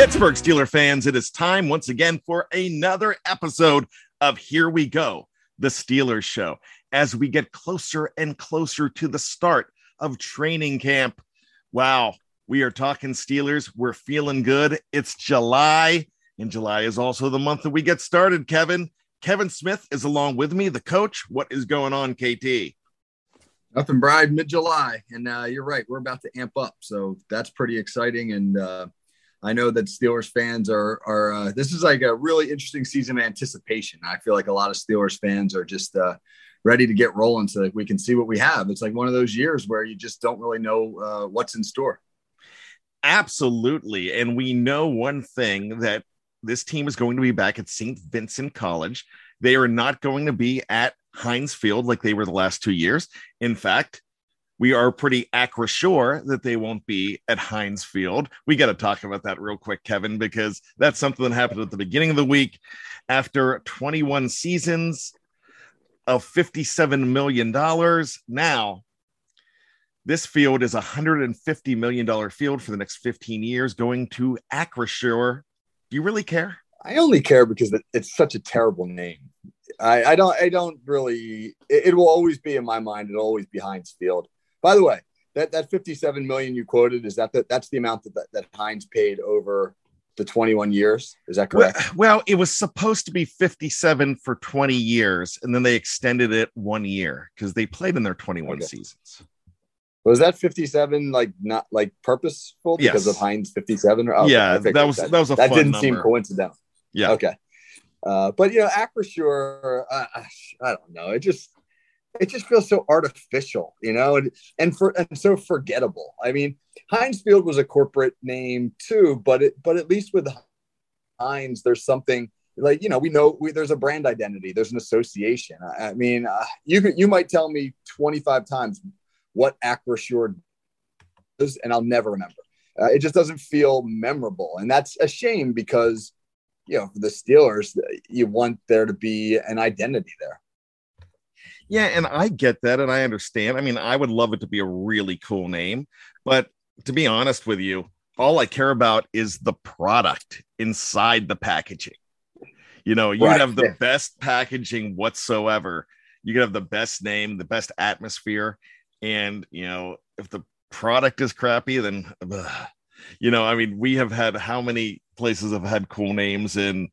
Pittsburgh Steeler fans, it is time once again for another episode of Here We Go, the Steelers Show, as we get closer and closer to the start of training camp. Wow, we are talking Steelers. We're feeling good. It's July, and July is also the month that we get started, Kevin. Kevin Smith is along with me, the coach. What is going on, KT? Nothing, Brian, mid July. And uh, you're right, we're about to amp up. So that's pretty exciting. And, uh, I know that Steelers fans are are uh, this is like a really interesting season of anticipation. I feel like a lot of Steelers fans are just uh, ready to get rolling so that we can see what we have. It's like one of those years where you just don't really know uh, what's in store. Absolutely, and we know one thing that this team is going to be back at St. Vincent College. They are not going to be at Heinz Field like they were the last two years. In fact, we are pretty Acrisure that they won't be at Heinz Field. We got to talk about that real quick, Kevin, because that's something that happened at the beginning of the week. After 21 seasons of $57 million, now this field is a $150 million field for the next 15 years going to Acrisure. Do you really care? I only care because it's such a terrible name. I, I don't I don't really it, it, will always be in my mind, it'll always be Heinz Field. By the way, that that 57 million you quoted is that the, that's the amount that, that that Heinz paid over the 21 years. Is that correct? Well, well, it was supposed to be 57 for 20 years, and then they extended it one year because they played in their 21 okay. seasons. Was that 57 like not like purposeful because of Heinz 57? Or, oh, yeah, that was that, that was a that didn't number. seem coincidental. Yeah. Okay. Uh, but you know, Acrisure, uh, I don't know. It just it just feels so artificial, you know, and and for and so forgettable. I mean, Heinz Field was a corporate name too, but it but at least with Heinz, there's something like you know we know we, there's a brand identity, there's an association. I, I mean, uh, you you might tell me 25 times what Acrisure is, and I'll never remember. Uh, it just doesn't feel memorable, and that's a shame because you know for the Steelers, you want there to be an identity there. Yeah, and I get that and I understand. I mean, I would love it to be a really cool name, but to be honest with you, all I care about is the product inside the packaging. You know, you right. have the best packaging whatsoever. You can have the best name, the best atmosphere, and you know, if the product is crappy, then ugh. you know, I mean, we have had how many places have had cool names and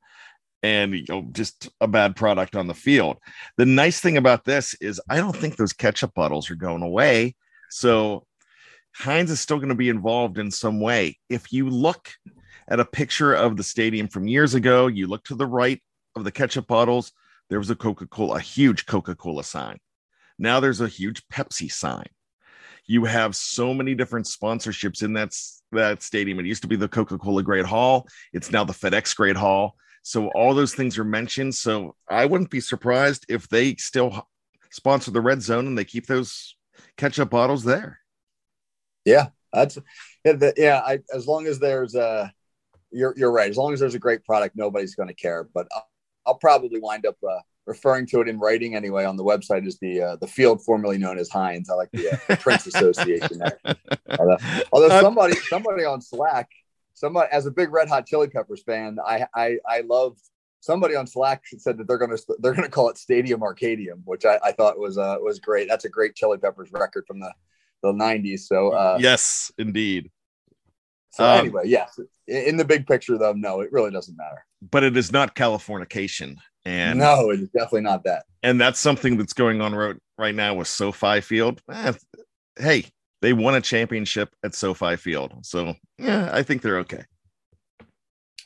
and you know, just a bad product on the field. The nice thing about this is I don't think those ketchup bottles are going away. So Heinz is still going to be involved in some way. If you look at a picture of the stadium from years ago, you look to the right of the ketchup bottles, there was a Coca Cola, a huge Coca Cola sign. Now there's a huge Pepsi sign. You have so many different sponsorships in that, that stadium. It used to be the Coca Cola Great Hall, it's now the FedEx Great Hall. So all those things are mentioned. So I wouldn't be surprised if they still sponsor the red zone and they keep those ketchup bottles there. Yeah, that's yeah. I, as long as there's a, you're you're right. As long as there's a great product, nobody's going to care. But I'll, I'll, probably wind up uh, referring to it in writing anyway on the website as the uh, the field formerly known as Heinz. I like the uh, Prince Association there. Although, although somebody somebody on Slack somebody as a big Red Hot Chili Peppers fan, I I, I love somebody on Slack said that they're gonna they're gonna call it Stadium Arcadium, which I, I thought was uh was great. That's a great Chili Peppers record from the the '90s. So uh, yes, indeed. So um, anyway, yes, in the big picture, though, no, it really doesn't matter. But it is not Californication, and no, it's definitely not that. And that's something that's going on right, right now with SoFi Field. Eh, hey, they won a championship at SoFi Field. So, yeah, I think they're okay.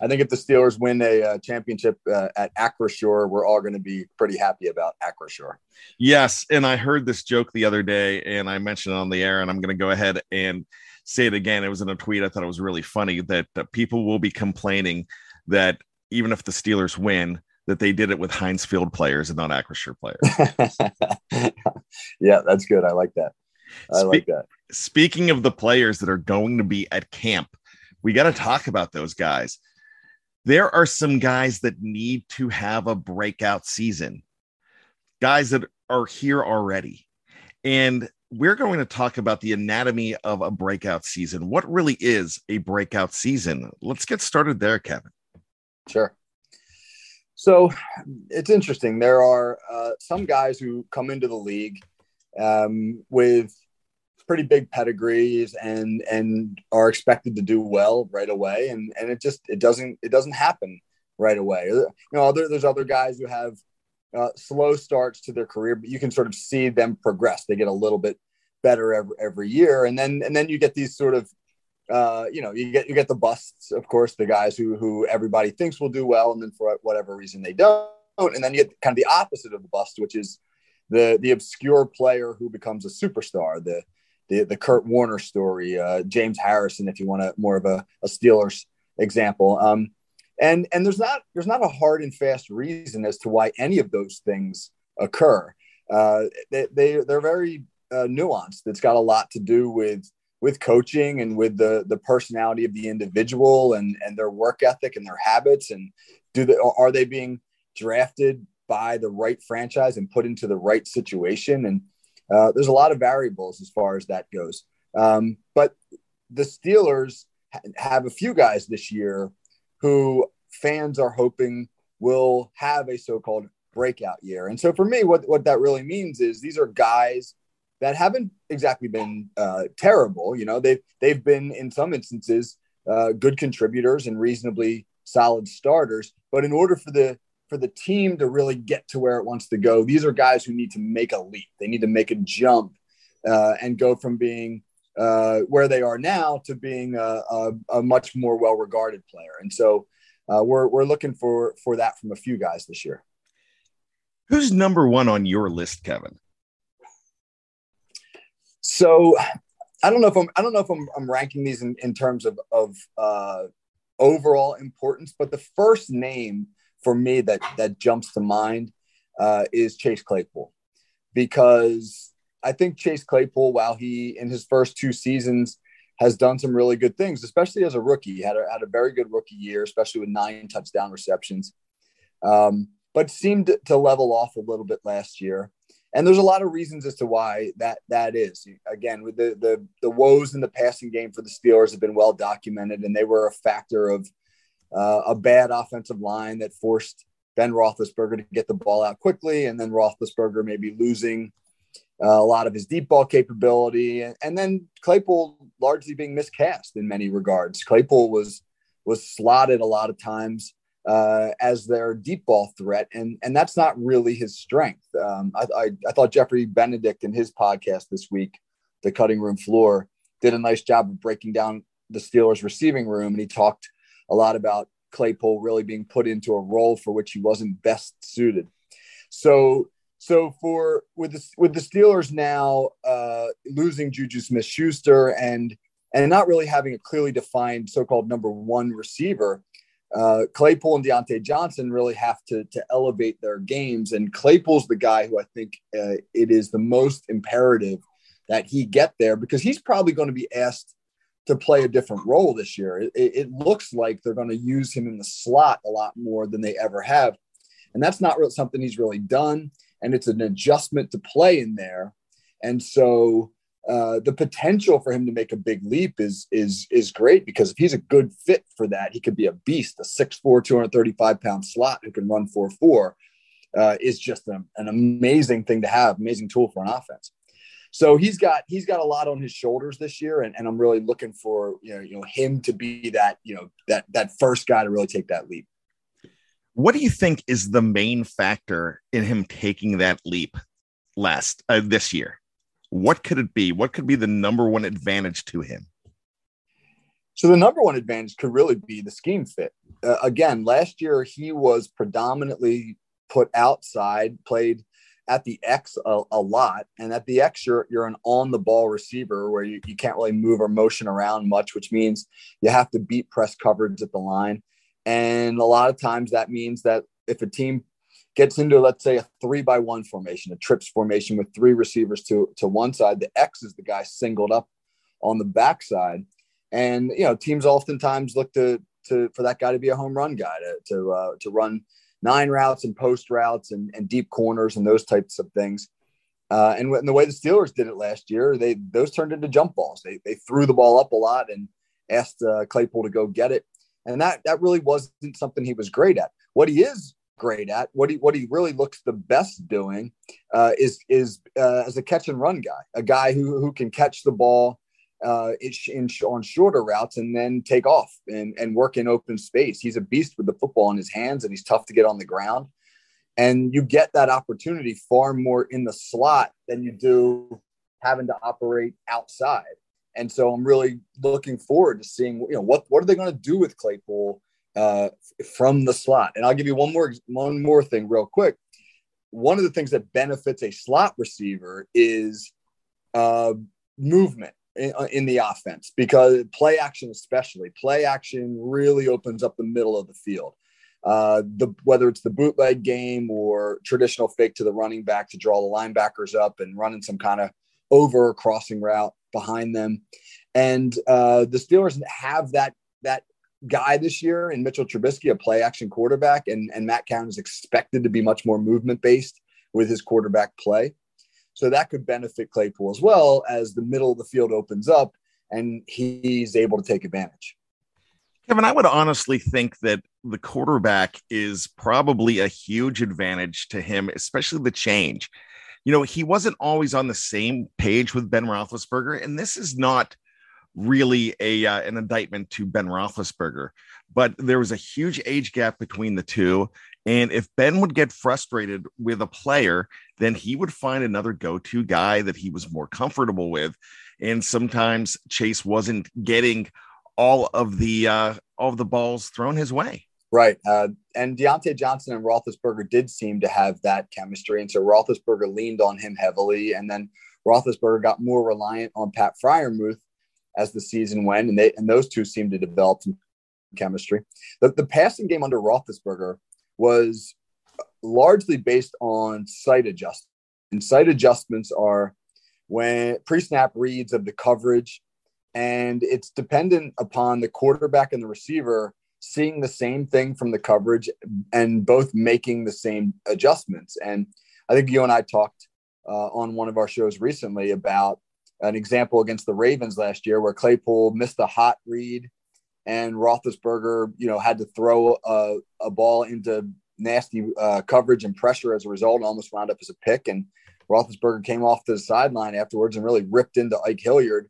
I think if the Steelers win a uh, championship uh, at Acrisure, we're all going to be pretty happy about Acrisure. Yes, and I heard this joke the other day, and I mentioned it on the air, and I'm going to go ahead and say it again. It was in a tweet. I thought it was really funny that uh, people will be complaining that even if the Steelers win, that they did it with Heinz Field players and not Acrisure players. yeah, that's good. I like that. I Spe- like that. Speaking of the players that are going to be at camp, we got to talk about those guys. There are some guys that need to have a breakout season, guys that are here already. And we're going to talk about the anatomy of a breakout season. What really is a breakout season? Let's get started there, Kevin. Sure. So it's interesting. There are uh, some guys who come into the league um, with pretty big pedigrees and and are expected to do well right away. And and it just it doesn't it doesn't happen right away. You know other, there's other guys who have uh, slow starts to their career but you can sort of see them progress. They get a little bit better every, every year. And then and then you get these sort of uh, you know you get you get the busts of course the guys who who everybody thinks will do well and then for whatever reason they don't. And then you get kind of the opposite of the bust which is the the obscure player who becomes a superstar the the the Kurt Warner story, uh, James Harrison, if you want a more of a, a Steelers example. Um, and and there's not there's not a hard and fast reason as to why any of those things occur. Uh, they, they they're very uh, nuanced. It's got a lot to do with with coaching and with the the personality of the individual and and their work ethic and their habits and do they are they being drafted by the right franchise and put into the right situation and uh, there's a lot of variables as far as that goes. Um, but the Steelers have a few guys this year who fans are hoping will have a so-called breakout year. And so for me, what, what that really means is these are guys that haven't exactly been uh, terrible. You know, they've, they've been in some instances uh, good contributors and reasonably solid starters. But in order for the for the team to really get to where it wants to go, these are guys who need to make a leap. They need to make a jump uh, and go from being uh, where they are now to being a, a, a much more well-regarded player. And so uh, we're we're looking for for that from a few guys this year. Who's number one on your list, Kevin? So I don't know if I'm I don't know if I'm, I'm ranking these in, in terms of of uh, overall importance, but the first name for me that that jumps to mind uh, is Chase Claypool because I think Chase Claypool, while he in his first two seasons has done some really good things, especially as a rookie, he had a, had a very good rookie year, especially with nine touchdown receptions, um, but seemed to level off a little bit last year. And there's a lot of reasons as to why that that is. Again, with the the the woes in the passing game for the Steelers have been well documented, and they were a factor of uh, a bad offensive line that forced Ben Roethlisberger to get the ball out quickly, and then Roethlisberger maybe losing uh, a lot of his deep ball capability, and, and, then Claypool largely being miscast in many regards. Claypool was was slotted a lot of times uh, as their deep ball threat, and and that's not really his strength. Um, I, I, I thought Jeffrey Benedict in his podcast this week, the Cutting Room Floor, did a nice job of breaking down the Steelers' receiving room, and he talked a lot about Claypool really being put into a role for which he wasn't best suited. So so for with the with the Steelers now uh, losing Juju Smith Schuster and and not really having a clearly defined so-called number one receiver, uh, Claypool and Diontae Johnson really have to to elevate their games. And Claypool's the guy who I think uh, it is the most imperative that he get there because he's probably going to be asked to play a different role this year. It, it looks like they're going to use him in the slot a lot more than they ever have. And that's not really something he's really done. And it's an adjustment to play in there. And so uh, the potential for him to make a big leap is is is great because if he's a good fit for that, he could be a beast, a 6'4, 235 pound slot who can run 4 4 uh, is just an, an amazing thing to have, amazing tool for an offense. So he's got he's got a lot on his shoulders this year, and, and I'm really looking for you know you know him to be that you know that that first guy to really take that leap. What do you think is the main factor in him taking that leap last uh, this year? What could it be? What could be the number one advantage to him? So the number one advantage could really be the scheme fit. Uh, again, last year he was predominantly put outside, played at the X a, a, lot. And at the X, you're, you're an on the ball receiver where you, you can't really move or motion around much, which means you have to beat press coverage at the line. And a lot of times that means that if a team gets into, let's say, a three by one formation, a trips formation with three receivers to, to one side, the X is the guy singled up on the backside. And, you know, teams oftentimes look to, to for that guy to be a home run guy to, to, uh, to run nine routes and post routes and, and deep corners and those types of things. Uh, and, and the way the Steelers did it last year, they those turned into jump balls. They, they threw the ball up a lot and asked uh, Claypool to go get it, and that that really wasn't something he was great at. What he is great at, what he what he really looks the best doing, uh, is is uh, as a catch and run guy, a guy who who can catch the ball uh, in, on shorter routes and then take off and, and work in open space. He's a beast with the football in his hands and he's tough to get on the ground. And you get that opportunity far more in the slot than you do having to operate outside. And so I'm really looking forward to seeing, you know, what, what are they going to do with Claypool uh, from the slot? And I'll give you one more, one more thing real quick. One of the things that benefits a slot receiver is uh, movement in, uh, in the offense because play action, especially play action, really opens up the middle of the field. Uh, the whether it's the bootleg game or traditional fake to the running back to draw the linebackers up and running some kind of over crossing route behind them, and uh, the Steelers have that that guy this year in Mitchell Trubisky, a play action quarterback, and and Matt Canada is expected to be much more movement based with his quarterback play. So that could benefit Claypool as well as the middle of the field opens up and he's able to take advantage. Kevin, I would honestly think that the quarterback is probably a huge advantage to him, especially the change. You know, he wasn't always on the same page with Ben Roethlisberger, and this is not really a uh, an indictment to Ben Roethlisberger, but there was a huge age gap between the two, and if Ben would get frustrated with a player, then he would find another go to guy that he was more comfortable with. And sometimes Chase wasn't getting all of the uh, all of the balls thrown his way. Right. Uh, and Diontae Johnson and Roethlisberger did seem to have that chemistry. And so Roethlisberger leaned on him heavily. And then Roethlisberger got more reliant on Pat Freiermuth as the season went. And they and those two seemed to develop some chemistry. The, the passing game under Roethlisberger was largely based on sight adjustments. And sight adjustments are when pre-snap reads of the coverage, and it's dependent upon the quarterback and the receiver seeing the same thing from the coverage and both making the same adjustments. And I think you and I talked uh, on one of our shows recently about an example against the Ravens last year where Claypool missed a hot read and Roethlisberger, you know, had to throw a, a ball into nasty uh, coverage and pressure as a result, almost wound up as a pick. And Roethlisberger came off the sideline afterwards and really ripped into Ike Hilliard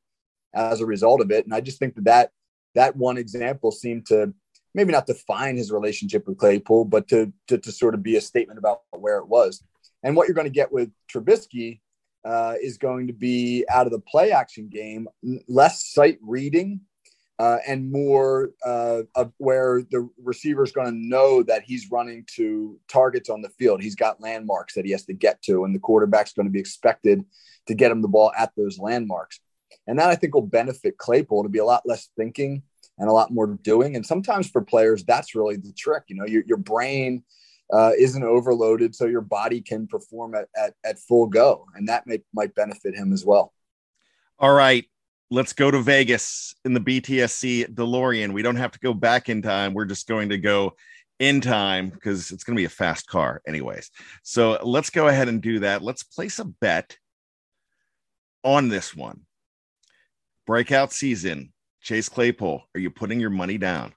as a result of it. And I just think that that, that one example seemed to maybe not define his relationship with Claypool, but to, to, to sort of be a statement about where it was. And what you're going to get with Trubisky uh, is going to be out of the play action game, less sight reading uh, and more uh, of where the receiver is going to know that he's running to targets on the field. He's got landmarks that he has to get to, and the quarterback's going to be expected to get him the ball at those landmarks. And that I think will benefit Claypool to be a lot less thinking and a lot more doing. And sometimes for players, that's really the trick. You know, your, your brain uh, isn't overloaded, so your body can perform at, at, at full go. And that may, might benefit him as well. All right. Let's go to Vegas in the BTSC DeLorean. We don't have to go back in time. We're just going to go in time because it's going to be a fast car, anyways. So let's go ahead and do that. Let's place a bet on this one. Breakout season, Chase Claypool. Are you putting your money down?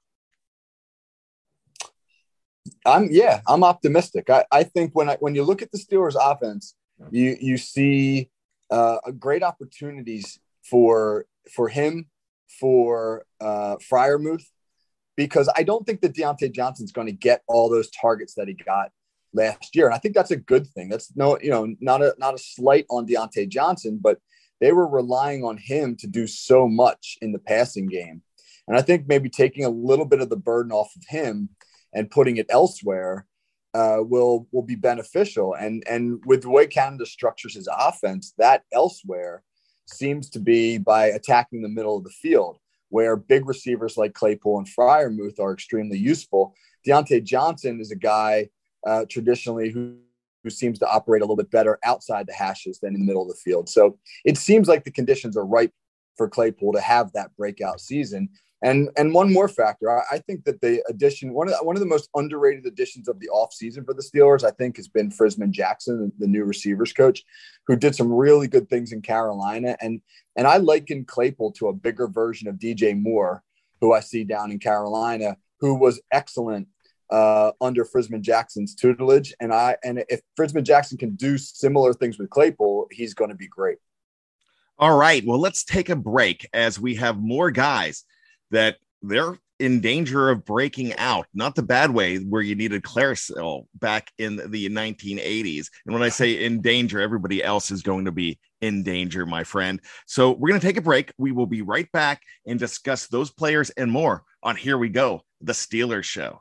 I'm yeah, I'm optimistic. I, I think when I when you look at the Steelers offense, you you see uh, great opportunities for for him, for uh, Freiermuth, because I don't think that Diontae Johnson's going to get all those targets that he got last year, and I think that's a good thing. That's no, you know, not a not a slight on Diontae Johnson, but they were relying on him to do so much in the passing game, and I think maybe taking a little bit of the burden off of him and putting it elsewhere uh, will will be beneficial. And and with the way Canada structures his offense, that elsewhere seems to be by attacking the middle of the field, where big receivers like Claypool and Freiermuth are extremely useful. Diontae Johnson is a guy uh, traditionally who, who seems to operate a little bit better outside the hashes than in the middle of the field. So it seems like the conditions are ripe for Claypool to have that breakout season. And and one more factor, I, I, think that the addition one of the, one of the most underrated additions of the offseason for the Steelers, I think, has been Frisman Jackson, the new receivers coach, who did some really good things in Carolina. And and I liken Claypool to a bigger version of DJ Moore, who I see down in Carolina, who was excellent uh, under Frisman Jackson's tutelage. And I and if Frisman Jackson can do similar things with Claypool, he's going to be great. All right. Well, let's take a break as we have more guys that they're in danger of breaking out, not the bad way where you needed Clearasil back in the 1980s. And when I say in danger, everybody else is going to be in danger, my friend. So we're going to take a break. We will be right back and discuss those players and more on Here We Go, the Steelers Show.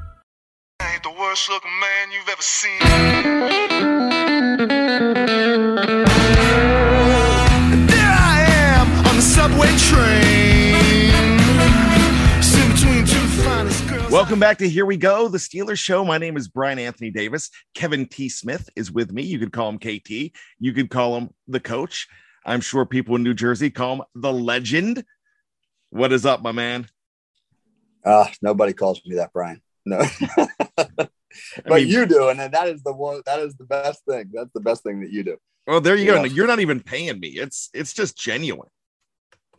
ain't the worst looking man you've ever seen. there I am on the subway train. Welcome back to Here We Go, the Steelers Show. My name is Brian Anthony Davis. Kevin T. Smith is with me. You could call him KT. You could call him the coach. I'm sure people in New Jersey call him the legend. What is up, my man? Uh, nobody calls me that, Brian. No. but mean, you do, and that is the one. That is the best thing. That's the best thing that you do. Well, there you, go. You're not even paying me. It's it's just genuine.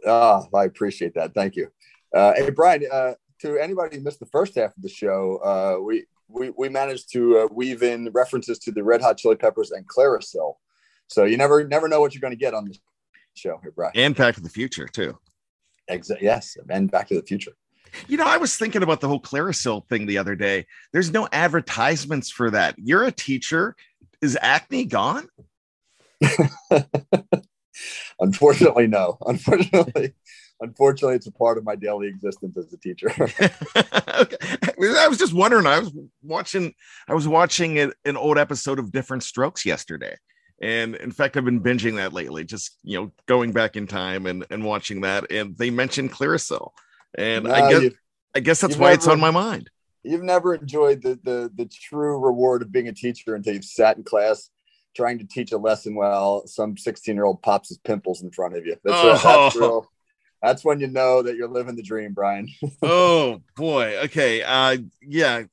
Oh, I appreciate that. Thank you. Uh, hey, Brian. Uh, to anybody who missed the first half of the show, uh, we we we managed to uh, weave in references to the Red Hot Chili Peppers and Clearasil. So you never never know what you're going to get on this show here, Brian. And Back to the Future too. Exactly. Yes, and Back to the Future. You know, I was thinking about the whole Clearasil thing the other day. There's no advertisements for that. You're a teacher. Is acne gone? Unfortunately, no. Unfortunately, unfortunately, it's a part of my daily existence as a teacher. okay. I was just wondering. I was watching. I was watching an old episode of Diff'rent Strokes yesterday, and in fact, I've been binging that lately. Just you know, going back in time and and watching that, and they mentioned Clearasil and no, I guess I guess that's why never, it's on my mind. You've never enjoyed the, the the true reward of being a teacher until you've sat in class trying to teach a lesson while some 16 year old pops his pimples in front of you. That's, oh. that's real. That's when you know that you're living the dream, Brian. oh boy. Okay. Uh, yeah.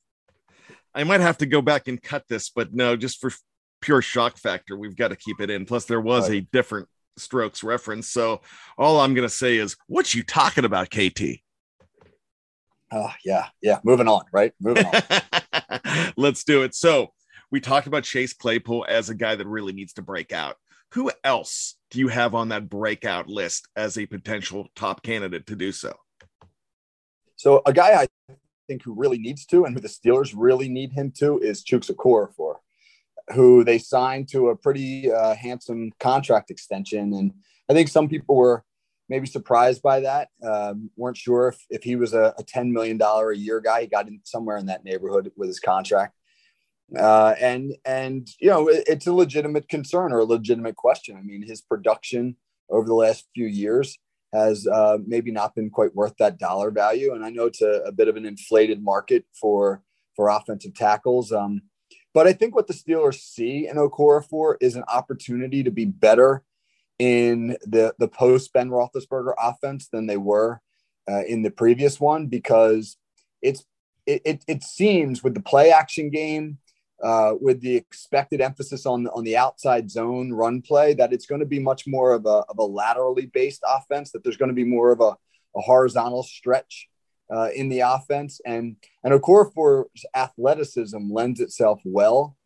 I might have to go back and cut this, but no, just for pure shock factor, we've got to keep it in. Plus, there was right. a different strokes reference. So all I'm going to say is, what you talking about, KT? Oh yeah, yeah. Moving on, right? Moving on. Let's do it. So we talked about Chase Claypool as a guy that really needs to break out. Who else do you have on that breakout list as a potential top candidate to do so? So a guy I think who really needs to, and who the Steelers really need him to, is Chuks Okorafor, who they signed to a pretty uh, handsome contract extension, and I think some people were maybe surprised by that. Um, weren't sure if, if he was a, a $10 million a year guy. He got in somewhere in that neighborhood with his contract. Uh, and and you know it, it's a legitimate concern or a legitimate question. I mean, his production over the last few years has uh, maybe not been quite worth that dollar value, and I know it's a, a bit of an inflated market for for offensive tackles. Um, but I think what the Steelers see in Okorafor is an opportunity to be better in the the post Ben Roethlisberger offense than they were uh, in the previous one because it's it, it, it seems with the play action game uh, with the expected emphasis on on the outside zone run play that it's going to be much more of a, of a laterally based offense that there's going to be more of a, a horizontal stretch uh, in the offense. And and Okorafor's athleticism lends itself well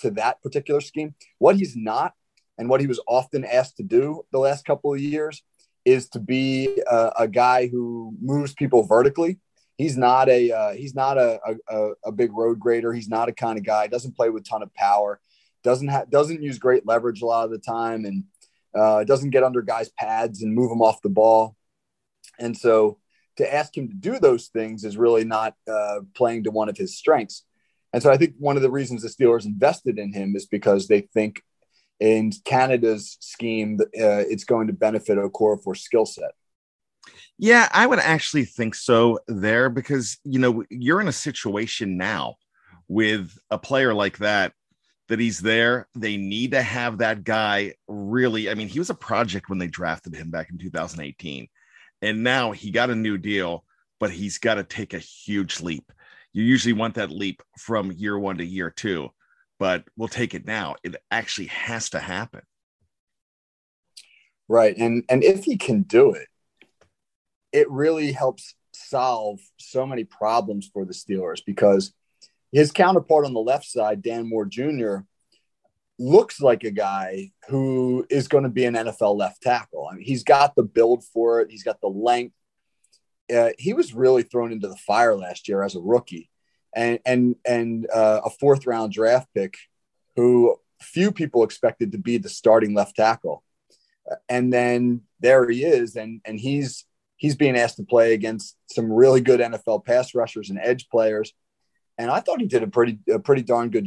to that particular scheme. What he's not and what he was often asked to do the last couple of years is to be a, a guy who moves people vertically he's not a uh, he's not a, a, a big road grader. He's not a kind of guy. Doesn't play with ton of power. Doesn't have doesn't use great leverage a lot of the time, and uh, doesn't get under guys' pads and move them off the ball. And so to ask him to do those things is really not uh, playing to one of his strengths. And so I think one of the reasons the Steelers invested in him is because they think in Canada's scheme, uh, it's going to benefit Okorafor's skill set. Yeah, I would actually think so there because, you know, you're in a situation now with a player like that that he's there. They need to have that guy really. I mean, he was a project when they drafted him back in 2018. And now he got a new deal, but he's got to take a huge leap. You usually want that leap from year one to year two, but we'll take it now. It actually has to happen. Right. And and if he can do it, it really helps solve so many problems for the Steelers because his counterpart on the left side, Dan Moore Jr., looks like a guy who is going to be an NFL left tackle. I mean, he's got the build for it, he's got the length. Uh, he was really thrown into the fire last year as a rookie, and and and uh, a fourth round draft pick, who few people expected to be the starting left tackle, and then there he is, and and he's he's being asked to play against some really good NFL pass rushers and edge players. And I thought he did a pretty, a pretty darn good,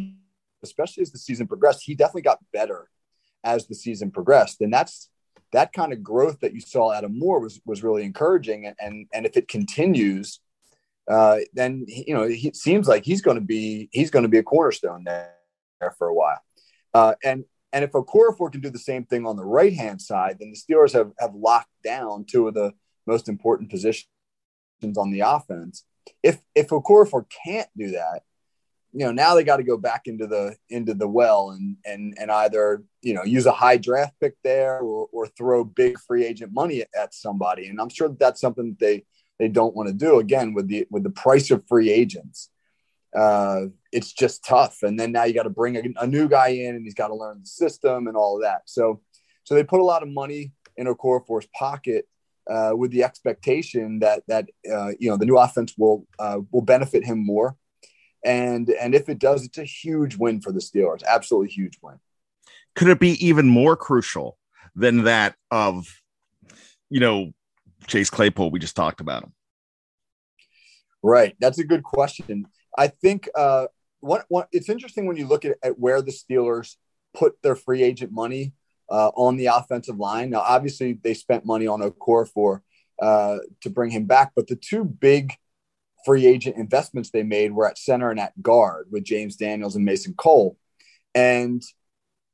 especially as the season progressed. He definitely got better as the season progressed. And that's that kind of growth that you saw out of Moore was, was really encouraging. And, and, and if it continues, uh, then, you know, it seems like he's going to be, he's going to be a cornerstone there for a while. Uh, and, and if Okorafor can do the same thing on the right hand side, then the Steelers have, have locked down two of the, most important positions on the offense. If if Okorafor can't do that, you know, now they got to go back into the into the well and and and either you know use a high draft pick there or, or throw big free agent money at, at somebody. And I'm sure that that's something that they they don't want to do again with the with the price of free agents. Uh, it's just tough. And then now you got to bring a, a, new guy in and he's got to learn the system and all of that. So so they put a lot of money in Okorafor's pocket uh, with the expectation that that uh, you know the new offense will uh, will benefit him more, and and if it does, it's a huge win for the Steelers. Absolutely huge win. Could it be even more crucial than that of you know Chase Claypool? We just talked about him. Right, that's a good question. I think uh, what, what it's interesting when you look at, at where the Steelers put their free agent money uh, on the offensive line. Now, obviously, they spent money on Okorafor uh, to bring him back, but the two big free agent investments they made were at center and at guard with James Daniels and Mason Cole. And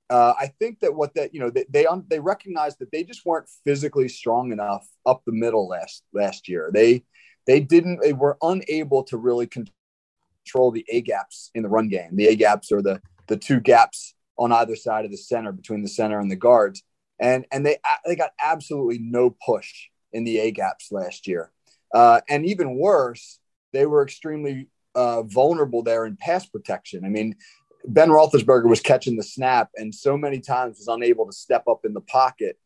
uh, I think that what that you know they they, un, they recognized that they just weren't physically strong enough up the middle last last year. They they didn't they were unable to really control the A gaps in the run game. The A gaps are the the two gaps on either side of the center between the center and the guards, and and they they got absolutely no push in the A gaps last year. Uh, and even worse, they were extremely uh, vulnerable there in pass protection. I mean, Ben Roethlisberger was catching the snap and so many times was unable to step up in the pocket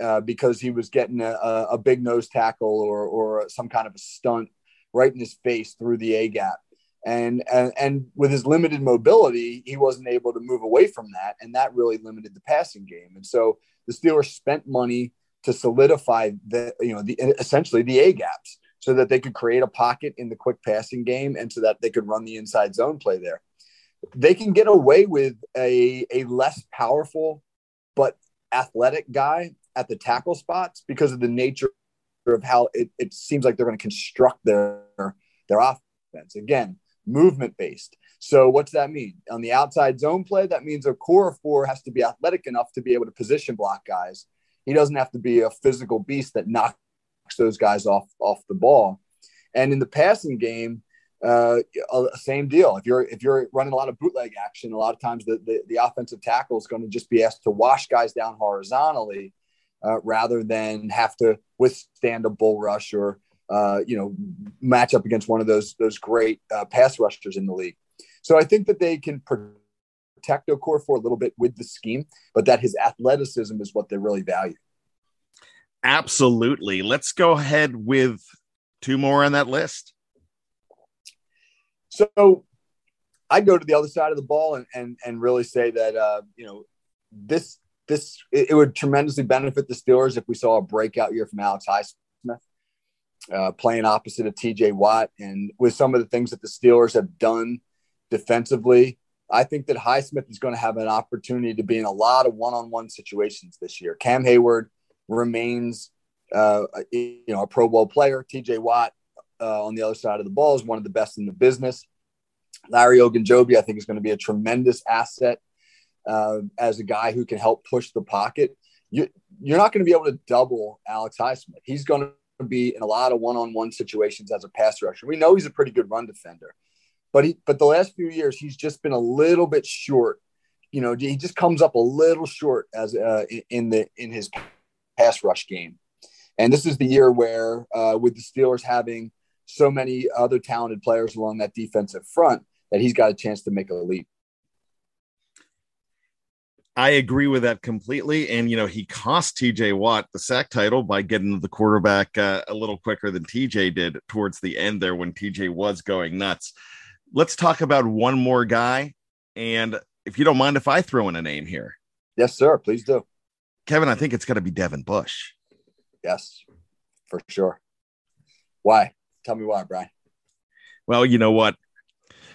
uh, because he was getting a, a, big nose tackle or, or some kind of a stunt right in his face through the A gap. And, and, and with his limited mobility, he wasn't able to move away from that. And that really limited the passing game. And so the Steelers spent money to solidify the, you know, the, essentially the A gaps so that they could create a pocket in the quick passing game and so that they could run the inside zone play there they can get away with a, a less powerful but athletic guy at the tackle spots because of the nature of how it, it seems like they're going to construct their their offense. Again movement based so what's that mean? On the outside zone play that means Okorafor has to be athletic enough to be able to position block guys. He doesn't have to be a physical beast that knocks those guys off off the ball. And in the passing game uh, same deal. If you're if you're running a lot of bootleg action, a lot of times the the, the offensive tackle is going to just be asked to wash guys down horizontally uh, rather than have to withstand a bull rush or uh, you know match up against one of those those great uh, pass rushers in the league. So I think that they can protect Okorafor a little bit with the scheme, but that his athleticism is what they really value. Absolutely. Let's go ahead with two more on that list. So I go to the other side of the ball and and, and really say that uh, you know this this it, it, would tremendously benefit the Steelers if we saw a breakout year from Alex Highsmith uh, playing opposite of T.J. Watt and with some of the things that the Steelers have done defensively. I think that Highsmith is going to have an opportunity to be in a lot of one-on-one situations this year. Cam Hayward remains, uh, you know, a Pro Bowl player. T.J. Watt uh, on the other side of the ball is one of the best in the business. Larry Ogunjobi, I think, is going to be a tremendous asset uh, as a guy who can help push the pocket. You, you're not going to be able to double Alex Highsmith. He's going to be in a lot of one-on-one situations as a pass rusher. We know he's a pretty good run defender, but he but the last few years he's just been a little bit short. You know, he just comes up a little short as uh, in the in his pass rush game. And this is the year where, uh, with the Steelers having so many other talented players along that defensive front that he's got a chance to make a leap. I agree with that completely. And, you know, he cost TJ Watt the sack title by getting to the quarterback uh, a little quicker than TJ did towards the end there when TJ was going nuts. Let's talk about one more guy. And if you don't mind if I throw in a name here. Yes, sir. Please do. Kevin, I think it's going to be Devin Bush. Yes, for sure. Why? Tell me why, Brian. Well, you know what?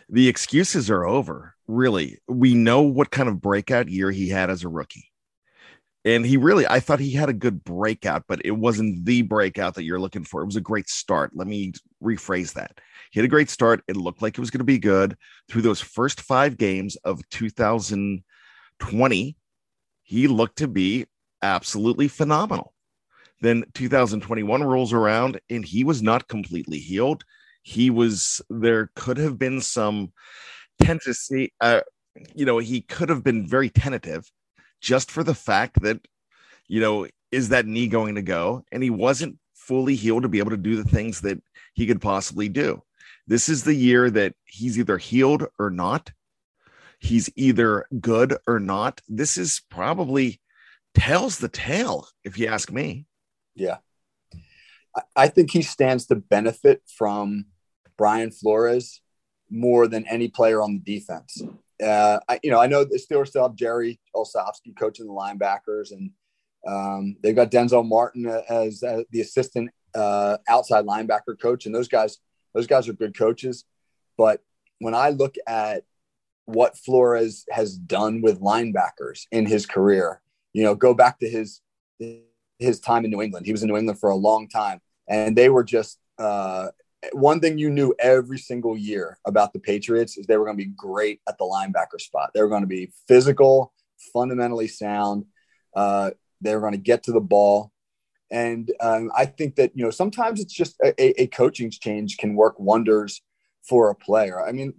The excuses are over. Really, we know what kind of breakout year he had as a rookie. And he really, I thought he had a good breakout, but it wasn't the breakout that you're looking for. It was a great start. Let me rephrase that. He had a great start. It looked like it was going to be good through those first five games of 2020. He looked to be absolutely phenomenal. Then 2021 rolls around and he was not completely healed. He was, there could have been some tendency, uh, you know, he could have been very tentative just for the fact that, you know, is that knee going to go? And he wasn't fully healed to be able to do the things that he could possibly do. This is the year that he's either healed or not. He's either good or not. This is probably tells the tale, if you ask me. Yeah. I think he stands to benefit from Brian Flores more than any player on the defense. Uh, I, you know, I know the Steelers still have Jerry Olsavsky coaching the linebackers, and um, they've got Denzel Martin as, as the assistant uh, outside linebacker coach, and those guys, those guys are good coaches. But when I look at what Flores has done with linebackers in his career, you know, go back to his his time in New England. He was in New England for a long time, and they were just uh, one thing you knew every single year about the Patriots is they were going to be great at the linebacker spot. They were going to be physical, fundamentally sound. Uh, they were going to get to the ball. And um, I think that, you know, sometimes it's just a, a, coaching change can work wonders for a player. I mean,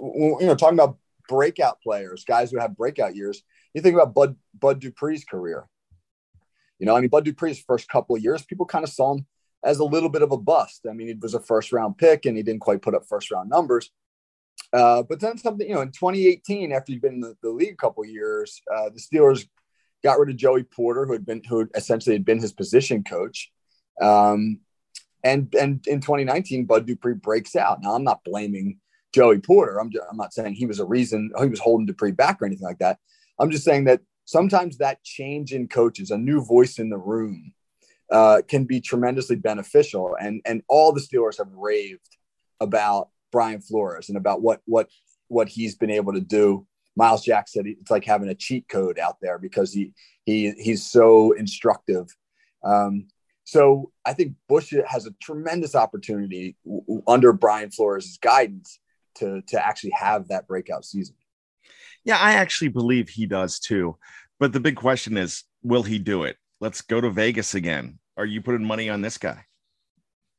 you know, talking about breakout players, guys who have breakout years, you think about Bud, Bud Dupree's career. You know, I mean, Bud Dupree's first couple of years, people kind of saw him as a little bit of a bust. I mean, he was a first round pick and he didn't quite put up first round numbers. Uh, but then something, you know, in 2018, after you've been in the, the league a couple years, uh, the Steelers got rid of Joey Porter, who had been, who essentially had been his position coach. Um, and and in 2019, Bud Dupree breaks out. Now, I'm not blaming Joey Porter. I'm, just, I'm not saying he was a reason he was holding Dupree back or anything like that. I'm just saying that sometimes that change in coaches, a new voice in the room, uh, can be tremendously beneficial. And and all the Steelers have raved about Brian Flores and about what what what he's been able to do. Myles Jack said it's like having a cheat code out there because he he he's so instructive. Um, so I think Bush has a tremendous opportunity w- under Brian Flores' guidance to to actually have that breakout season. Yeah, I actually believe he does too. But the big question is, will he do it? Let's go to Vegas again. Are you putting money on this guy?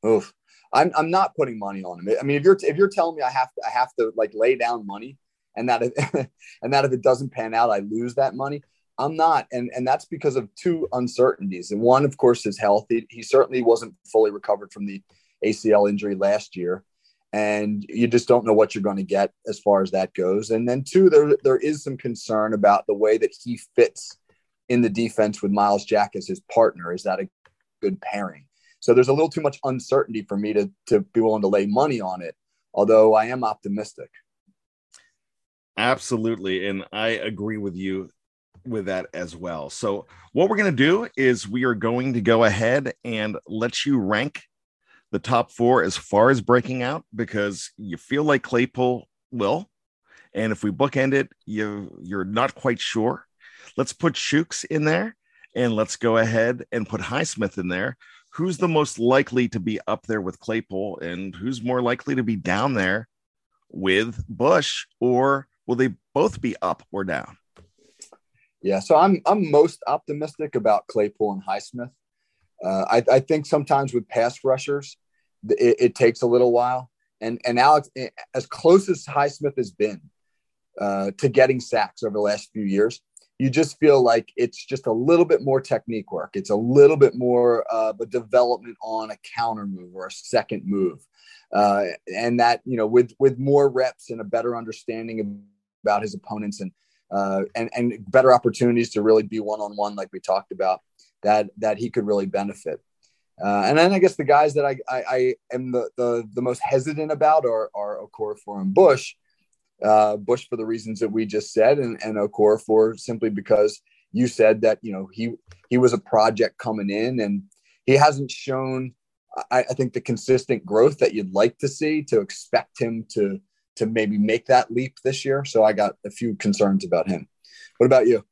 Oof. I'm, I'm not putting money on him. I mean, if you're if you're telling me I have to I have to like lay down money and that if, and that if it doesn't pan out, I lose that money. I'm not, and and that's because of two uncertainties. And one, of course, is health. He, he certainly wasn't fully recovered from the ACL injury last year, and you just don't know what you're going to get as far as that goes. And then two, there there is some concern about the way that he fits in the defense with Myles Jack as his partner. Is that a good pairing? So there's a little too much uncertainty for me to, to be willing to lay money on it, although I am optimistic. Absolutely. And I agree with you with that as well. So, what we're going to do is we are going to go ahead and let you rank the top four as far as breaking out because you feel like Claypool will. And if we bookend it, you you're not quite sure. Let's put Chuks in there and let's go ahead and put Highsmith in there who's the most likely to be up there with Claypool and who's more likely to be down there with Bush, or will they both be up or down? Yeah, so I'm I'm most optimistic about Claypool and Highsmith. Uh, I, I think sometimes with pass rushers, it, it, takes a little while. And and Alex, eh, as close as Highsmith has been uh, to getting sacks over the last few years, you just feel like it's just a little bit more technique work. It's a little bit more uh, a development on a counter move or a second move, uh, and that you know with with more reps and a better understanding about his opponents and uh, and and better opportunities to really be one on one like we talked about that that he could really benefit. Uh, and then I guess the guys that I, I, I am the, the, the most hesitant about are, are Okorafor and Bush, uh, Bush for the reasons that we just said, and, and Okorafor simply because you said that you know he he was a project coming in, and he hasn't shown. I, I think the consistent growth that you'd like to see to expect him to to maybe make that leap this year. So I got a few concerns about him. What about you?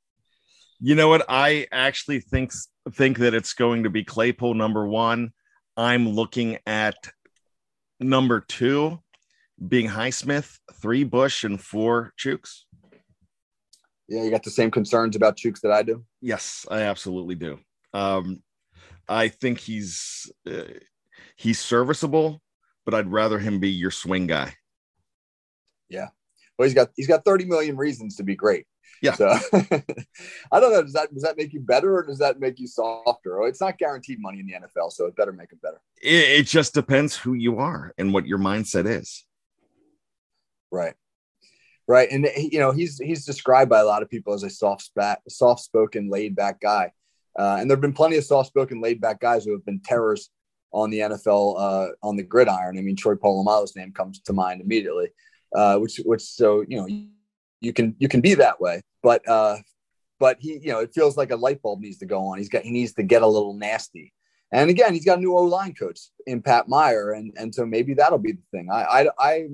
You know what? I actually think think that it's going to be Claypool number one. I'm looking at number two being Highsmith, three Bush, and four Chuks. Yeah, you got the same concerns about Chuks that I do. Yes, I absolutely do. Um, I think he's uh, he's serviceable, but I'd rather him be your swing guy. Yeah, well, he's got he's got thirty million reasons to be great. Yeah. So I don't know. Does that does that make you better or does that make you softer? Oh, it's not guaranteed money in the NFL, so it better make him better. It, it just depends who you are and what your mindset is. Right. Right. And you know, he's he's described by a lot of people as a soft spat, soft spoken, laid back guy. Uh, and there have been plenty of soft spoken, laid back guys who have been terrors on the NFL uh, on the gridiron. I mean, Troy Polamalu's name comes to mind immediately. Uh, which which so you know you can you can be that way, but uh, but he you know it feels like a light bulb needs to go on. He's got he needs to get a little nasty. And again, he's got a new O line coach in Pat Meyer, and and so maybe that'll be the thing. I I, I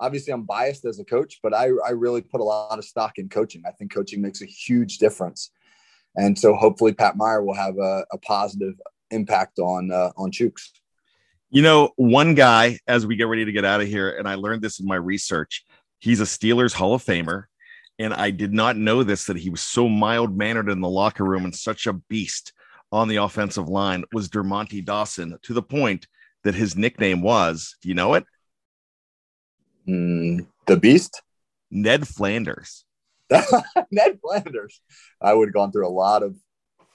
obviously I'm biased as a coach, but I, I really put a lot of stock in coaching. I think coaching makes a huge difference. And so hopefully Pat Meyer will have a, a positive impact on, uh, on Chuks. You know, one guy, as we get ready to get out of here, and I learned this in my research, he's a Steelers Hall of Famer and I did not know this that he was so mild mannered in the locker room and such a beast on the offensive line was Dermontti Dawson to the point that his nickname was, do you know it? Mm, the Beast, Ned Flanders. Ned Flanders. I would have gone through a lot of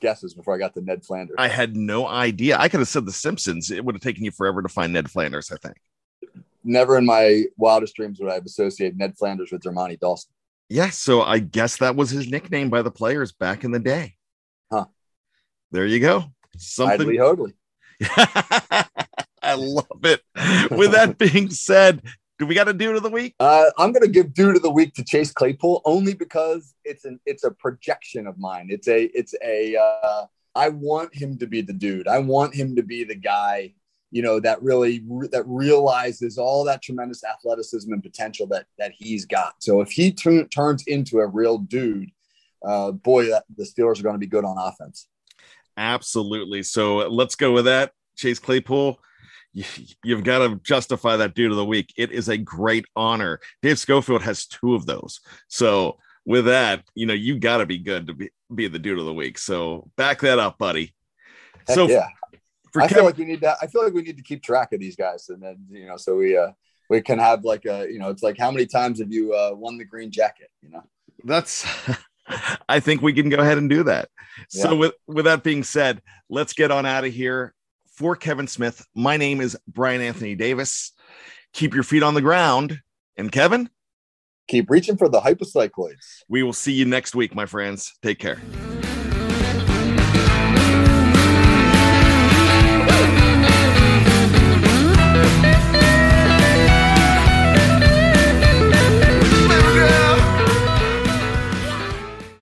guesses before I got to Ned Flanders. I had no idea. I could have said The Simpsons. It would have taken you forever to find Ned Flanders, I think. Never in my wildest dreams would I have associated Ned Flanders with Dermontti Dawson. Yeah, so I guess that was his nickname by the players back in the day. Huh. There you go. Something. Idly Hoadley. I love it. With that being said, do we got a dude of the week? Uh, I'm going to give dude of the week to Chase Claypool only because it's an it's a projection of mine. It's a it's a uh, I want him to be the dude. I want him to be the guy you know that really that realizes all that tremendous athleticism and potential that that he's got. So if he t- turns into a real dude, uh, boy, that, the Steelers are going to be good on offense. Absolutely. So let's go with that. Chase Claypool, you, have got to justify that dude of the week. It is a great honor. Dave Schofield has two of those. So with that, you know, you got to be good to be, be the dude of the week. So back that up, buddy. Heck so yeah. For I Kevin, feel like we need to. I feel like we need to keep track of these guys, and then you know, so we uh we can have like a you know, it's like how many times have you uh, won the green jacket? You know, that's I think we can go ahead and do that. So with with that being said, let's get on out of here. For Kevin Smith, my name is Brian Anthony Davis. Keep your feet on the ground. And Kevin, keep reaching for the hypocycloids. we will see you next week, my friends. Take care.